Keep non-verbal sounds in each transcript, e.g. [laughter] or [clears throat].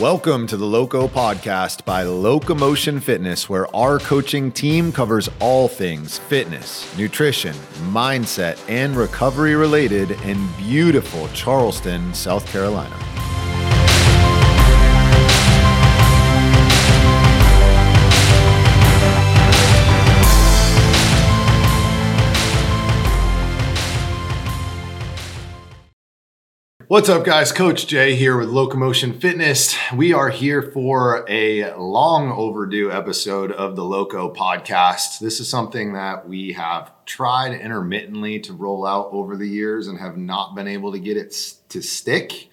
Welcome to the Loco Podcast by Locomotion Fitness, where our coaching team covers all things fitness, nutrition, mindset, and recovery related in beautiful Charleston, South Carolina. What's up, guys? Coach Jay here with Locomotion Fitness. We are here for a long overdue episode of the Loco podcast. This is something that we have tried intermittently to roll out over the years and have not been able to get it to stick.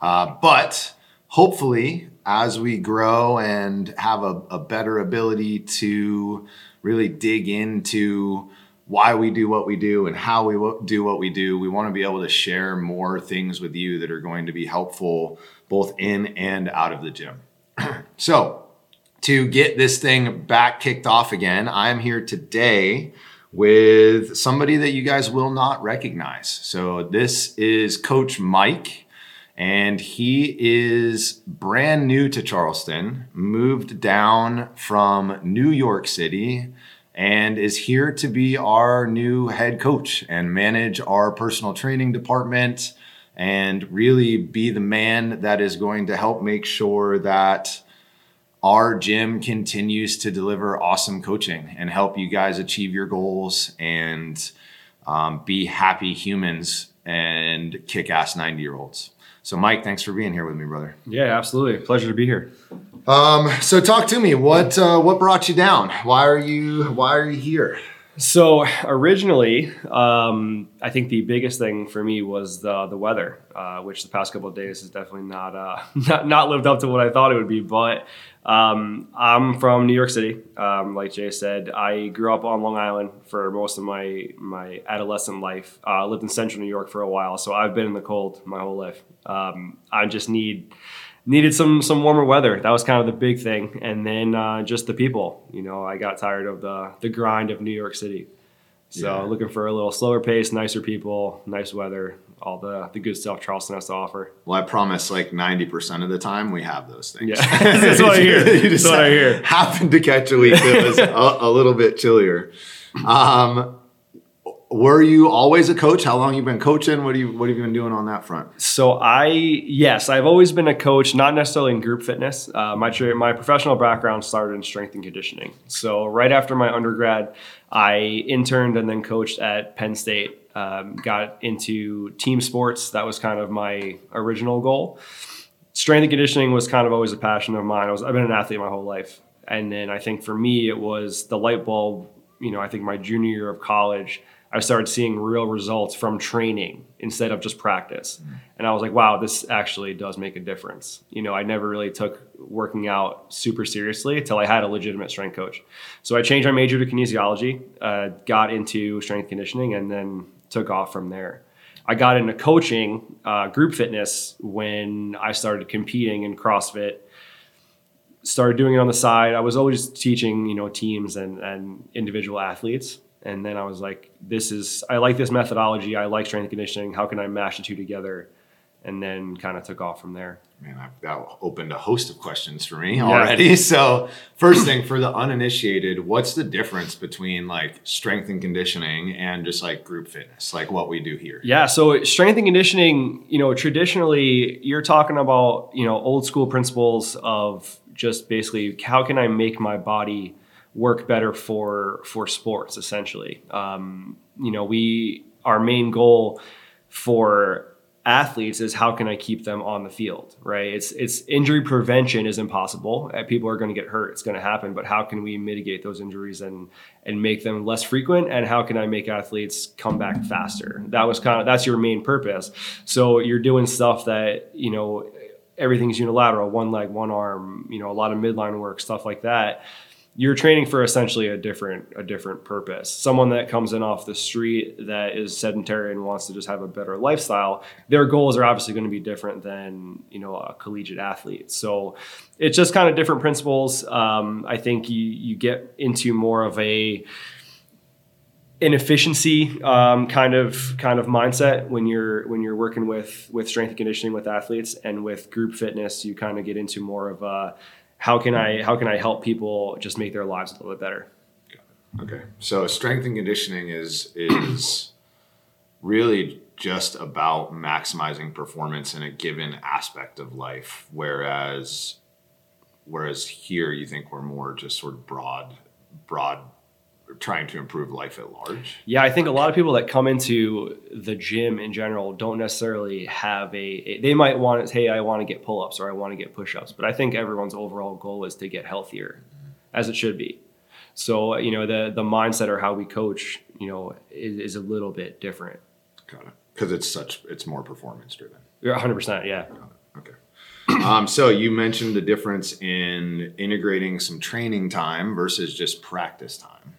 Uh, but hopefully, as we grow and have a, a better ability to really dig into why we do what we do and how we do what we do. We want to be able to share more things with you that are going to be helpful both in and out of the gym. [clears throat] so, to get this thing back kicked off again, I'm here today with somebody that you guys will not recognize. So, this is Coach Mike, and he is brand new to Charleston, moved down from New York City and is here to be our new head coach and manage our personal training department and really be the man that is going to help make sure that our gym continues to deliver awesome coaching and help you guys achieve your goals and um, be happy humans and kick ass 90 year olds. So, Mike, thanks for being here with me, brother. Yeah, absolutely. Pleasure to be here. Um, so, talk to me. What uh, what brought you down? Why are you Why are you here? So originally, um, I think the biggest thing for me was the the weather, uh, which the past couple of days has definitely not, uh, [laughs] not not lived up to what I thought it would be. But um, I'm from New York City, um, like Jay said. I grew up on Long Island for most of my my adolescent life. Uh, lived in Central New York for a while, so I've been in the cold my whole life. Um, I just need needed some some warmer weather. That was kind of the big thing, and then uh, just the people. You know, I got tired of the the grind of New York City. So yeah. looking for a little slower pace, nicer people, nice weather, all the the good stuff Charleston has to offer. Well, I promise, like ninety percent of the time, we have those things. Yeah, [laughs] [laughs] that's what I hear. you just that's what I hear. [laughs] Happened to catch a week that was a, a little bit chillier. Um, were you always a coach? How long you been coaching? What do you what have you been doing on that front? So I yes, I've always been a coach, not necessarily in group fitness. Uh, my my professional background started in strength and conditioning. So right after my undergrad, I interned and then coached at Penn State. Um, got into team sports. That was kind of my original goal. Strength and conditioning was kind of always a passion of mine. I was I've been an athlete my whole life, and then I think for me it was the light bulb. You know, I think my junior year of college I started seeing real results from training instead of just practice. Mm-hmm. And I was like, wow, this actually does make a difference. You know, I never really took working out super seriously until I had a legitimate strength coach. So I changed my major to kinesiology, uh, got into strength conditioning, and then took off from there. I got into coaching uh, group fitness when I started competing in CrossFit. Started doing it on the side. I was always teaching, you know, teams and, and individual athletes and then I was like, this is, I like this methodology. I like strength conditioning. How can I mash the two together? And then kind of took off from there. Man, I've, that opened a host of questions for me already. [laughs] So, first thing for the uninitiated, what's the difference between like strength and conditioning and just like group fitness, like what we do here? Yeah. So, strength and conditioning, you know, traditionally you're talking about, you know, old school principles of just basically how can I make my body work better for for sports essentially um, you know we our main goal for athletes is how can I keep them on the field, right? It's it's injury prevention is impossible. Uh, people are going to get hurt. It's going to happen, but how can we mitigate those injuries and and make them less frequent and how can I make athletes come back faster? That was kind of that's your main purpose. So you're doing stuff that, you know, everything's unilateral, one leg, one arm, you know, a lot of midline work, stuff like that you're training for essentially a different a different purpose. Someone that comes in off the street that is sedentary and wants to just have a better lifestyle, their goals are obviously going to be different than you know a collegiate athlete. So it's just kind of different principles. Um, I think you you get into more of a inefficiency um, kind of kind of mindset when you're when you're working with with strength and conditioning with athletes and with group fitness you kind of get into more of a how can I how can I help people just make their lives a little bit better. Okay, so strength and conditioning is is [clears throat] really just about maximizing performance in a given aspect of life, whereas whereas here you think we're more just sort of broad broad trying to improve life at large. Yeah, I think a lot of people that come into the gym in general don't necessarily have a, a they might want to hey, I want to get pull-ups or I want to get push-ups, but I think everyone's overall goal is to get healthier as it should be. So, you know, the the mindset or how we coach, you know, is, is a little bit different. Got it. Cuz it's such it's more performance driven. You're 100%, yeah. Okay. [clears throat] Um, so you mentioned the difference in integrating some training time versus just practice time.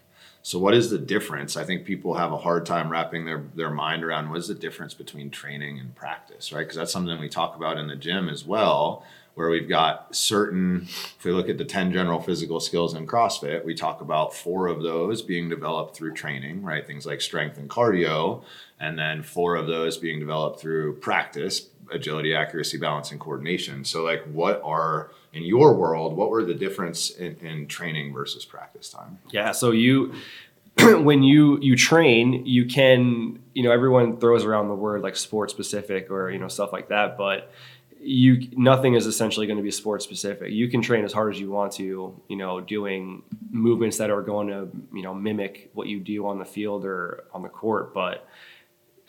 So what is the difference? I think people have a hard time wrapping their, their mind around what is the difference between training and practice, right? Because that's something we talk about in the gym as well, where we've got certain, if we look at the 10 general physical skills in CrossFit, we talk about four of those being developed through training, right? Things like strength and cardio, and then four of those being developed through practice, agility, accuracy, balance, and coordination. So like what are in your world, what were the difference in, in training versus practice time? Yeah. So you, [clears throat] when you you train, you can you know everyone throws around the word like sport specific or you know stuff like that, but you nothing is essentially going to be sport specific. You can train as hard as you want to, you know, doing movements that are going to you know mimic what you do on the field or on the court, but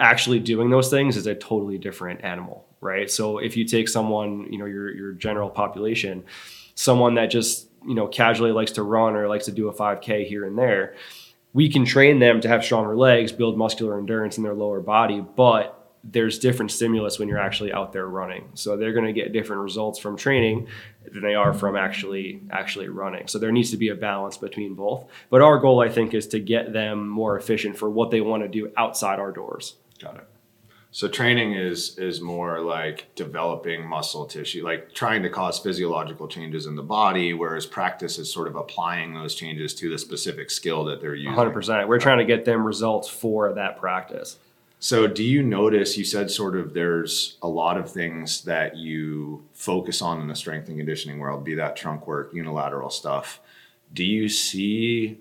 actually doing those things is a totally different animal, right? So if you take someone, you know, your your general population, someone that just you know casually likes to run or likes to do a 5K here and there, we can train them to have stronger legs, build muscular endurance in their lower body, but there's different stimulus when you're actually out there running. So they're going to get different results from training than they are from actually actually running. So there needs to be a balance between both. But our goal I think is to get them more efficient for what they want to do outside our doors. Got it. So training is is more like developing muscle tissue, like trying to cause physiological changes in the body, whereas practice is sort of applying those changes to the specific skill that they're using. 100%. We're trying to get them results for that practice. So do you notice you said sort of there's a lot of things that you focus on in the strength and conditioning world, be that trunk work, unilateral stuff. Do you see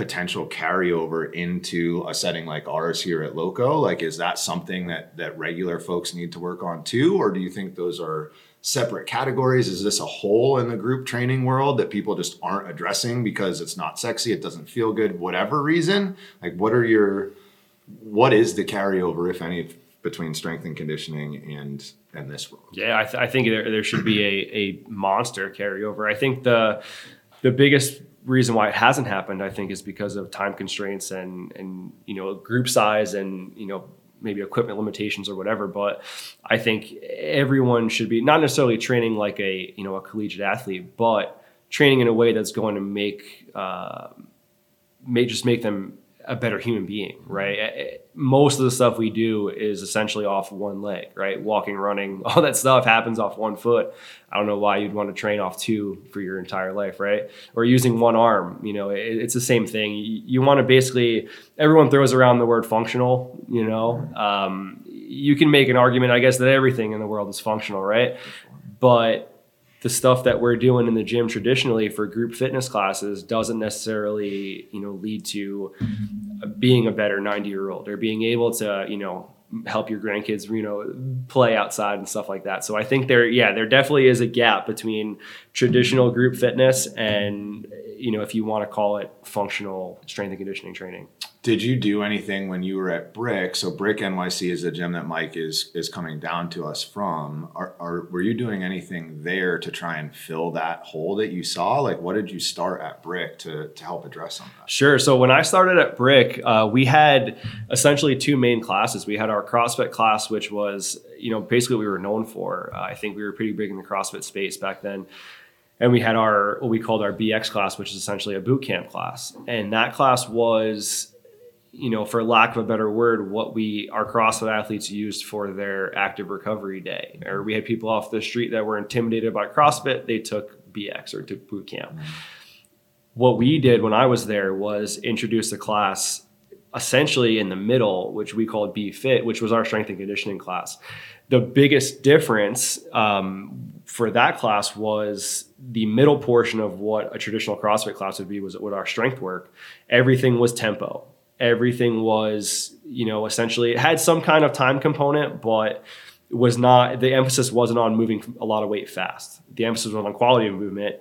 potential carryover into a setting like ours here at Loco? Like, is that something that that regular folks need to work on too, or do you think those are separate categories? Is this a hole in the group training world that people just aren't addressing because it's not sexy, it doesn't feel good, whatever reason? Like, what are your what is the carryover, if any, between strength and conditioning and and this world? Yeah, I, th- I think there, there should be a, a monster carryover. I think the the biggest reason why it hasn't happened, I think, is because of time constraints and and you know group size and you know maybe equipment limitations or whatever. But I think everyone should be not necessarily training like a you know a collegiate athlete, but training in a way that's going to make uh, may just make them a better human being, right? Most of the stuff we do is essentially off one leg, right? Walking, running, [laughs] all that stuff happens off one foot. I don't know why you'd want to train off two for your entire life, right? Or using one arm, you know, it's the same thing. You want to basically, everyone throws around the word functional, you know. Um, you can make an argument, I guess, that everything in the world is functional, right? But the stuff that we're doing in the gym traditionally for group fitness classes doesn't necessarily you know lead to being a better 90 year old or being able to you know help your grandkids you know play outside and stuff like that. So i think there yeah there definitely is a gap between traditional group fitness and you know if you want to call it functional strength and conditioning training did you do anything when you were at Brick? So Brick NYC is the gym that Mike is is coming down to us from. Are, are were you doing anything there to try and fill that hole that you saw? Like, what did you start at Brick to to help address some of that? Sure. So when I started at Brick, uh, we had essentially two main classes. We had our CrossFit class, which was you know basically what we were known for. Uh, I think we were pretty big in the CrossFit space back then and we had our what we called our BX class, which is essentially a boot camp class. And that class was you know, for lack of a better word, what we our CrossFit athletes used for their active recovery day. Or we had people off the street that were intimidated by CrossFit, they took BX or took boot camp. What we did when I was there was introduce a class essentially in the middle, which we called B Fit, which was our strength and conditioning class. The biggest difference um, for that class was the middle portion of what a traditional CrossFit class would be was with our strength work. Everything was tempo. Everything was, you know, essentially it had some kind of time component, but was not the emphasis wasn't on moving a lot of weight fast. The emphasis was on quality of movement.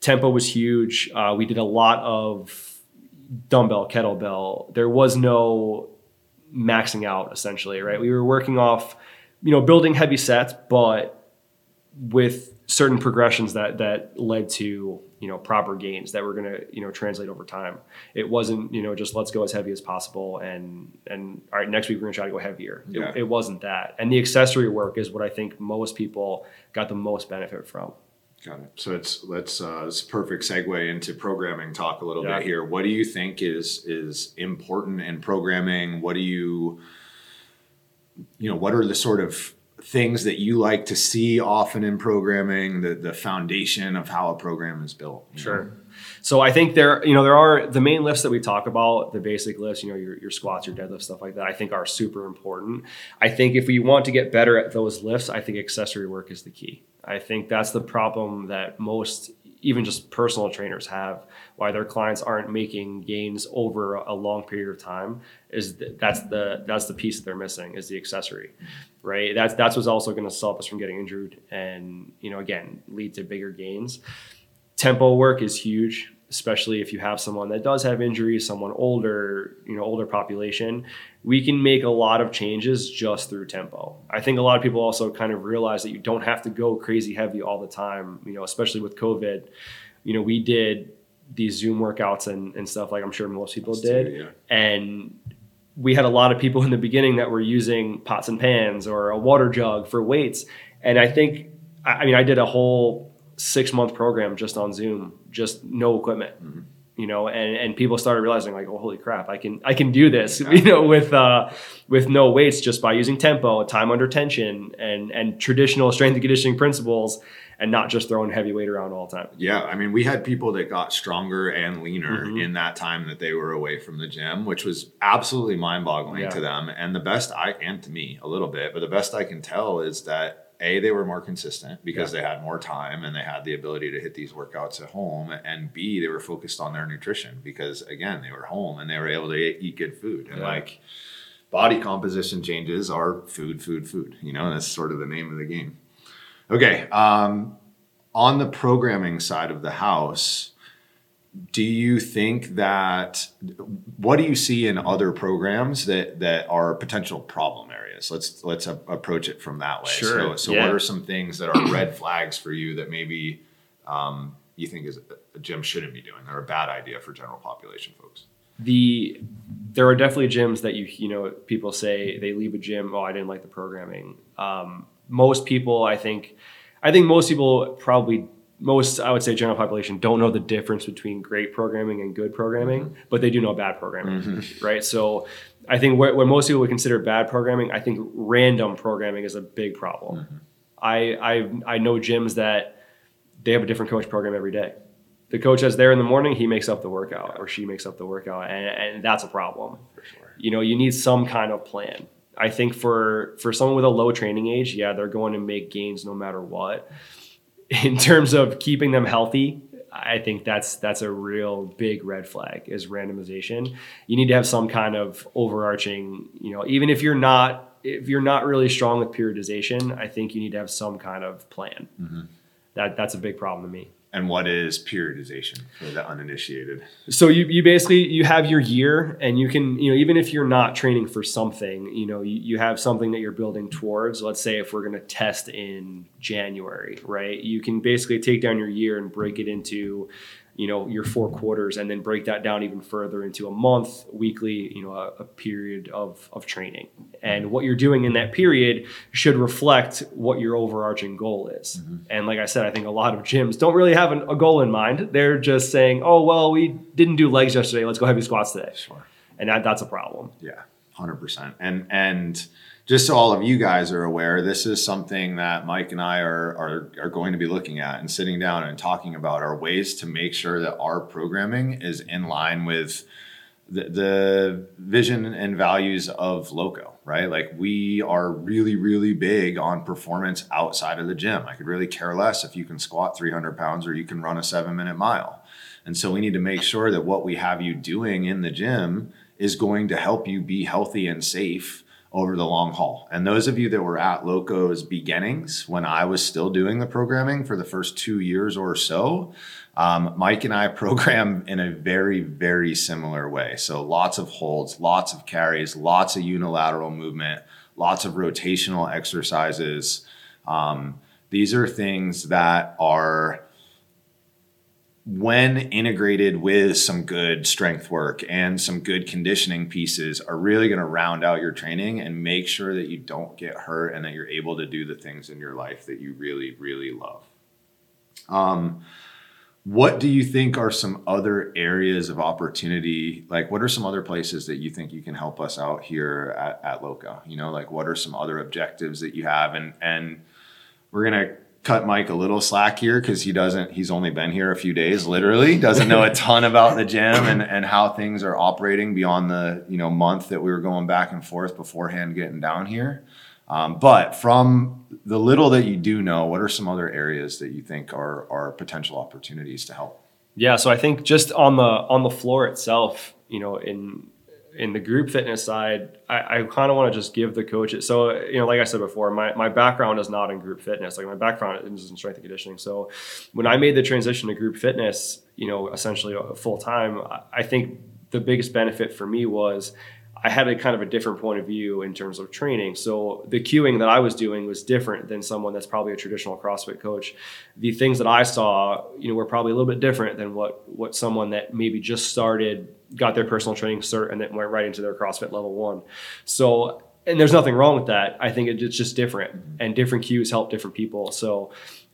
Tempo was huge. Uh, we did a lot of dumbbell, kettlebell. There was no maxing out essentially, right? We were working off, you know, building heavy sets, but with certain progressions that that led to you know proper gains that were going to you know translate over time. It wasn't you know just let's go as heavy as possible and and all right next week we're going to try to go heavier. Yeah. It, it wasn't that. And the accessory work is what I think most people got the most benefit from. Got it. So it's let's uh, it's a perfect segue into programming talk a little Yeah. bit here. What do you think is is important in programming? What do you you know what are the sort of things that you like to see often in programming the the foundation of how a program is built you know? Sure. So I think there, you know, there are the main lifts that we talk about, the basic lifts, you know, your, your squats, your deadlifts, stuff like that. I think are super important. I think if we want to get better at those lifts, I think accessory work is the key. I think that's the problem that most, even just personal trainers have, why their clients aren't making gains over a long period of time. Is th- that's the that's the piece that they're missing is the accessory, right? That's that's what's also going to stop us from getting injured and you know again lead to bigger gains tempo work is huge especially if you have someone that does have injuries someone older you know older population we can make a lot of changes just through tempo i think a lot of people also kind of realize that you don't have to go crazy heavy all the time you know especially with covid you know we did these zoom workouts and, and stuff like i'm sure most people did too, yeah. and we had a lot of people in the beginning that were using pots and pans or a water jug for weights. And I think, I mean, I did a whole six month program just on Zoom, just no equipment. You know, and, and people started realizing like, oh, holy crap, I can I can do this, [laughs] you know, with uh, with no weights just by using tempo, time under tension, and and traditional strength and conditioning principles, and not just throwing heavy weight around all the time. Yeah, I mean, we had people that got stronger and leaner Mhm. in that time that they were away from the gym, which was absolutely mind-boggling Yeah. to them. And the best I and to me a little bit, but the best I can tell is that a they were more consistent because they had more time and they had the ability to hit these workouts at home, and b they were focused on their nutrition because again they were home and they were able to eat, eat good food and Yeah. like body composition changes are food, food, food. You know, that's sort of the name of the game. Okay. Um, on the programming side of the house, do you think that what do you see in other programs that that are potential problem areas? Let's let's a- approach it from that way. Sure, So, so yeah. what are some things that are red flags for you that maybe um, you think is a gym shouldn't be doing or a bad idea for general population folks? the there are definitely gyms that you you know people say they leave a gym oh i didn't like the programming um, most people i think i think most people probably most i would say general population don't know the difference between great programming and good programming mm-hmm. but they do know bad programming mm-hmm. right so i think what, what most people would consider bad programming i think random programming is a big problem mm-hmm. I, I i know gyms that they have a different coach program every day the coach that's there in the morning, he makes up the workout or she makes up the workout, and, and that's a problem. For sure. You know, you need some kind of plan. I think for for someone with a low training age, yeah, they're going to make gains no matter what. [laughs] In terms of keeping them healthy, I think that's that's a real big red flag is randomization. You need to have some kind of overarching, you know, even if you're not if you're not really strong with periodization, I think you need to have some kind of plan. Mm-hmm. That that's a big problem to me. And what is periodization for the uninitiated? so you, you basically you have your year and you can you know even if you're not training for something you know you, you have something that you're building towards let's say if we're going to test in january right you can basically take down your year and break it into you know your four quarters and then break that down even further into a month weekly you know a, a period of of training. And what you're doing in that period should reflect what your overarching goal is. Mm-hmm. And like i said i think a lot of gyms don't really have an, a goal in mind. They're just saying oh well we didn't do legs yesterday. Let's go heavy squats today. Sure. and that, that's a problem. Yeah, hundred percent. And and just so all of you guys are aware, this is something that Mike and I are are are going to be looking at and sitting down and talking about are ways to make sure that our programming is in line with the, the vision and values of Loco, right? Like we are really, really big on performance outside of the gym. I could really care less if you can squat 300 pounds or you can run a seven minute mile. And so we need to make sure that what we have you doing in the gym is going to help you be healthy and safe over the long haul. And those of you that were at Loco's beginnings, when I was still doing the programming for the first two years or so, um, Mike and I [laughs] program in a very, very similar way. So lots of holds, lots of carries, lots of unilateral movement, lots of rotational exercises. Um, these are things that are when integrated with some good strength work and some good conditioning pieces are really going to round out your training and make sure that you don't get hurt and that you're able to do the things in your life that you really really love. Um, what do you think are some other areas of opportunity? Like what are some other places that you think you can help us out here at, at loco? You know like what are some other objectives that you have? And and we're gonna cut mike a little slack here because he doesn't he's only been here a few days literally doesn't know a [laughs] ton about the gym and and how things are operating beyond the you know month that we were going back and forth beforehand getting down here um, but from the little that you do know, what are some other areas that you think are are potential opportunities to help? Yeah, so I think just on the on the floor itself, you know, in in the group fitness side, I, I kind of want to just give the coaches. So, you know, like I said before, my, my background is not in group fitness. Like my background is in strength and conditioning. So, when I made the transition to group fitness, you know, essentially uh, full time, I think the biggest benefit for me was I had a kind of a different point of view in terms of training. So the cueing that I was doing was different than someone that's probably a traditional CrossFit coach. The things that I saw, you know, were probably a little bit different than what what someone that maybe just started, got their personal training cert, and then went right into their CrossFit level one. So and there's nothing wrong with that. I think it's just different, and different cues help different people. So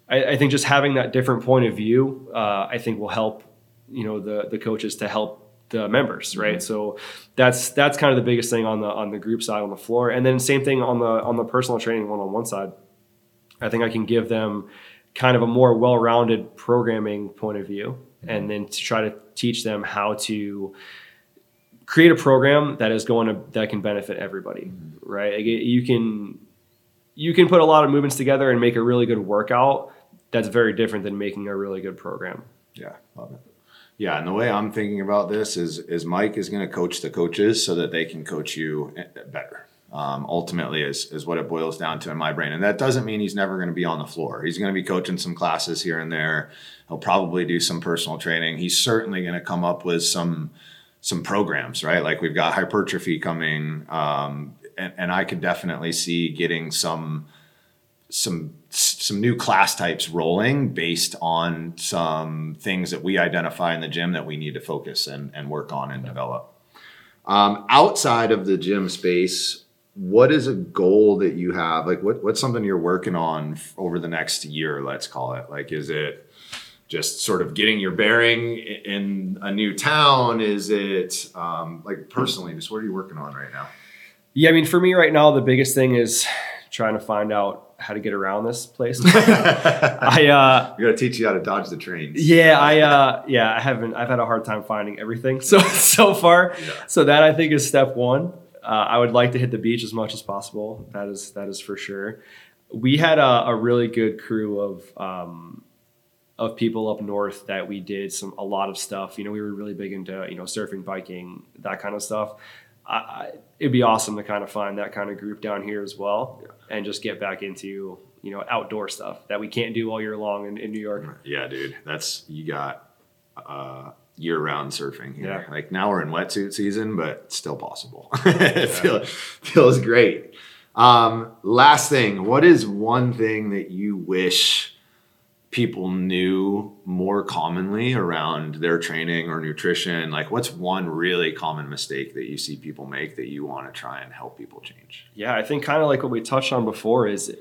I, I think just having that different point of view, uh, I think will help you know the the coaches to help the members, right? Mm-hmm. So that's that's kind of the biggest thing on the on the group side on the floor, and then same thing on the on the personal training one on one side. I think I can give them kind of a more well-rounded programming point of view. And then to try to teach them how to create a program that is going to that can benefit everybody, mm-hmm. right? Like you can you can put a lot of movements together and make a really good workout. That's very different than making a really good program. Yeah, love it. Yeah, and the way I'm thinking about this is is Mike is going to coach the coaches so that they can coach you eh, better. Um, ultimately, is is what it boils down to in my brain, and that doesn't mean he's never going to be on the floor. He's going to be coaching some classes here and there. He'll probably do some personal training. He's certainly going to come up with some some programs, right? Like we've got hypertrophy coming, um, and, and I could definitely see getting some some some new class types rolling based on some things that we identify in the gym that we need to focus and, and work on and develop. Um, outside of the gym space, what is a goal that you have? Like, what, what's something you're working on over the next year? Let's call it. Like, is it just sort of getting your bearing in a new town? Is it um, like personally? Just what are you working on right now? Yeah, I mean, for me right now, the biggest thing is trying to find out how to get around this place. [laughs] I uh, we got to teach you how to dodge the trains. Yeah, I uh, yeah, I haven't. I've had a hard time finding everything [laughs] so so far. Yeah. So that I think is step one. Uh, I would like to hit the beach as much as possible. That is that is for sure. We had a, a really good crew of um, of people up north that we did some a lot of stuff. You know, we were really big into you know surfing, biking, that kind of stuff. I, it'd be awesome to kind of find that kind of group down here as well and just get back into you know outdoor stuff that we can't do all year long in, in New York. Yeah, dude, that's you got uh, year round surfing here. Yeah. Like now we're in wetsuit season, but still possible. [laughs] it feels, feels great. Um, last thing, what is one thing that you wish people knew more commonly around their training or nutrition? Like, what's one really common mistake that you see people make that you want to try and help people change? Yeah, I think kind of like what we touched on before is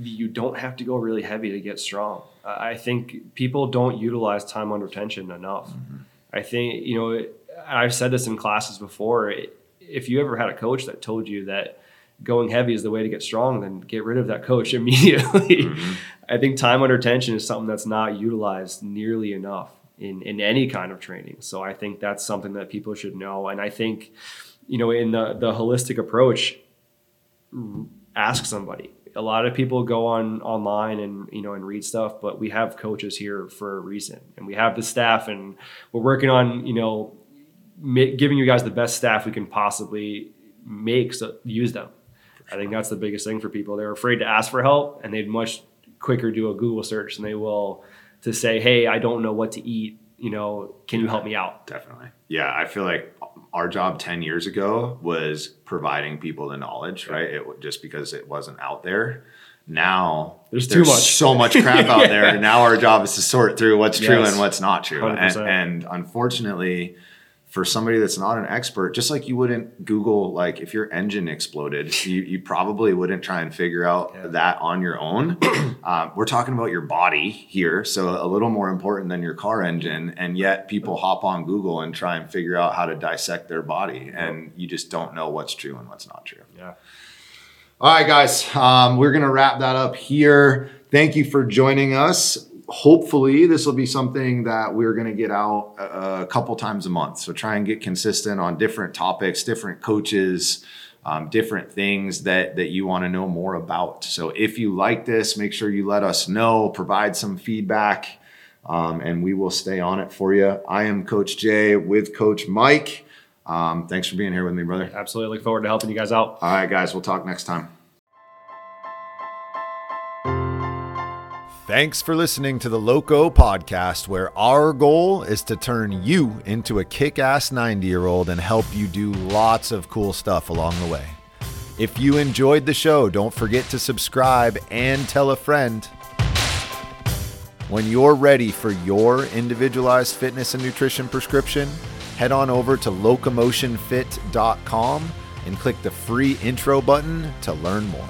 you don't have to go really heavy to get strong. I think people don't utilize time under tension enough. Mm-hmm. I think, you know, I've said this in classes before. If you ever had a coach that told you that going heavy is the way to get strong, then get rid of that coach [laughs] immediately. Mm-hmm. I think time under tension is something that's not utilized nearly enough. in, in any kind of training. So I think that's something that people should know. And I think, you know, in the, the holistic approach, ask somebody. A lot of people go on online and you know and read stuff, but we have coaches here for a reason, and we have the staff, and we're working on you know giving you guys the best staff we can possibly make. So use them. I think that's the biggest thing for people. They're afraid to ask for help, and they'd much quicker do a Google search than they will to say, "Hey, I don't know what to eat. You know, can you help me out?" Definitely. Yeah, I feel like our job 10 years ago was providing people the knowledge, right? It just because it wasn't out there. Now there's, there's too much, so much crap out [laughs] yeah. there. Now our job is to sort through what's true and what's not true. And, and, unfortunately, for somebody that's not an expert, just like you wouldn't Google, like if your engine exploded, you, you probably wouldn't try and figure out yeah. that on your own. [clears throat] um, we're talking about your body here, so a little more important than your car engine. And yet people hop on Google and try and figure out how to dissect their body, and you just don't know what's true and what's not true. Yeah. All right, guys, um, we're going to wrap that up here. Thank you for joining us hopefully this will be something that we're going to get out a, a, couple times a month. So try and get consistent on different topics different coaches um, different things that that you want to know more about. So if you like this make sure you let us know provide some feedback um, and we will stay on it for you. I am coach jay with coach mike. Um, thanks for being here with me brother. Absolutely. Look forward to helping you guys out. All right guys. We'll talk next time Thanks for listening to the Loco podcast, where our goal is to turn you into a kick ass 90 year old and help you do lots of cool stuff along the way. If you enjoyed the show, don't forget to subscribe and tell a friend. When you're ready for your individualized fitness and nutrition prescription, head on over to locomotionfit.com and click the free intro button to learn more.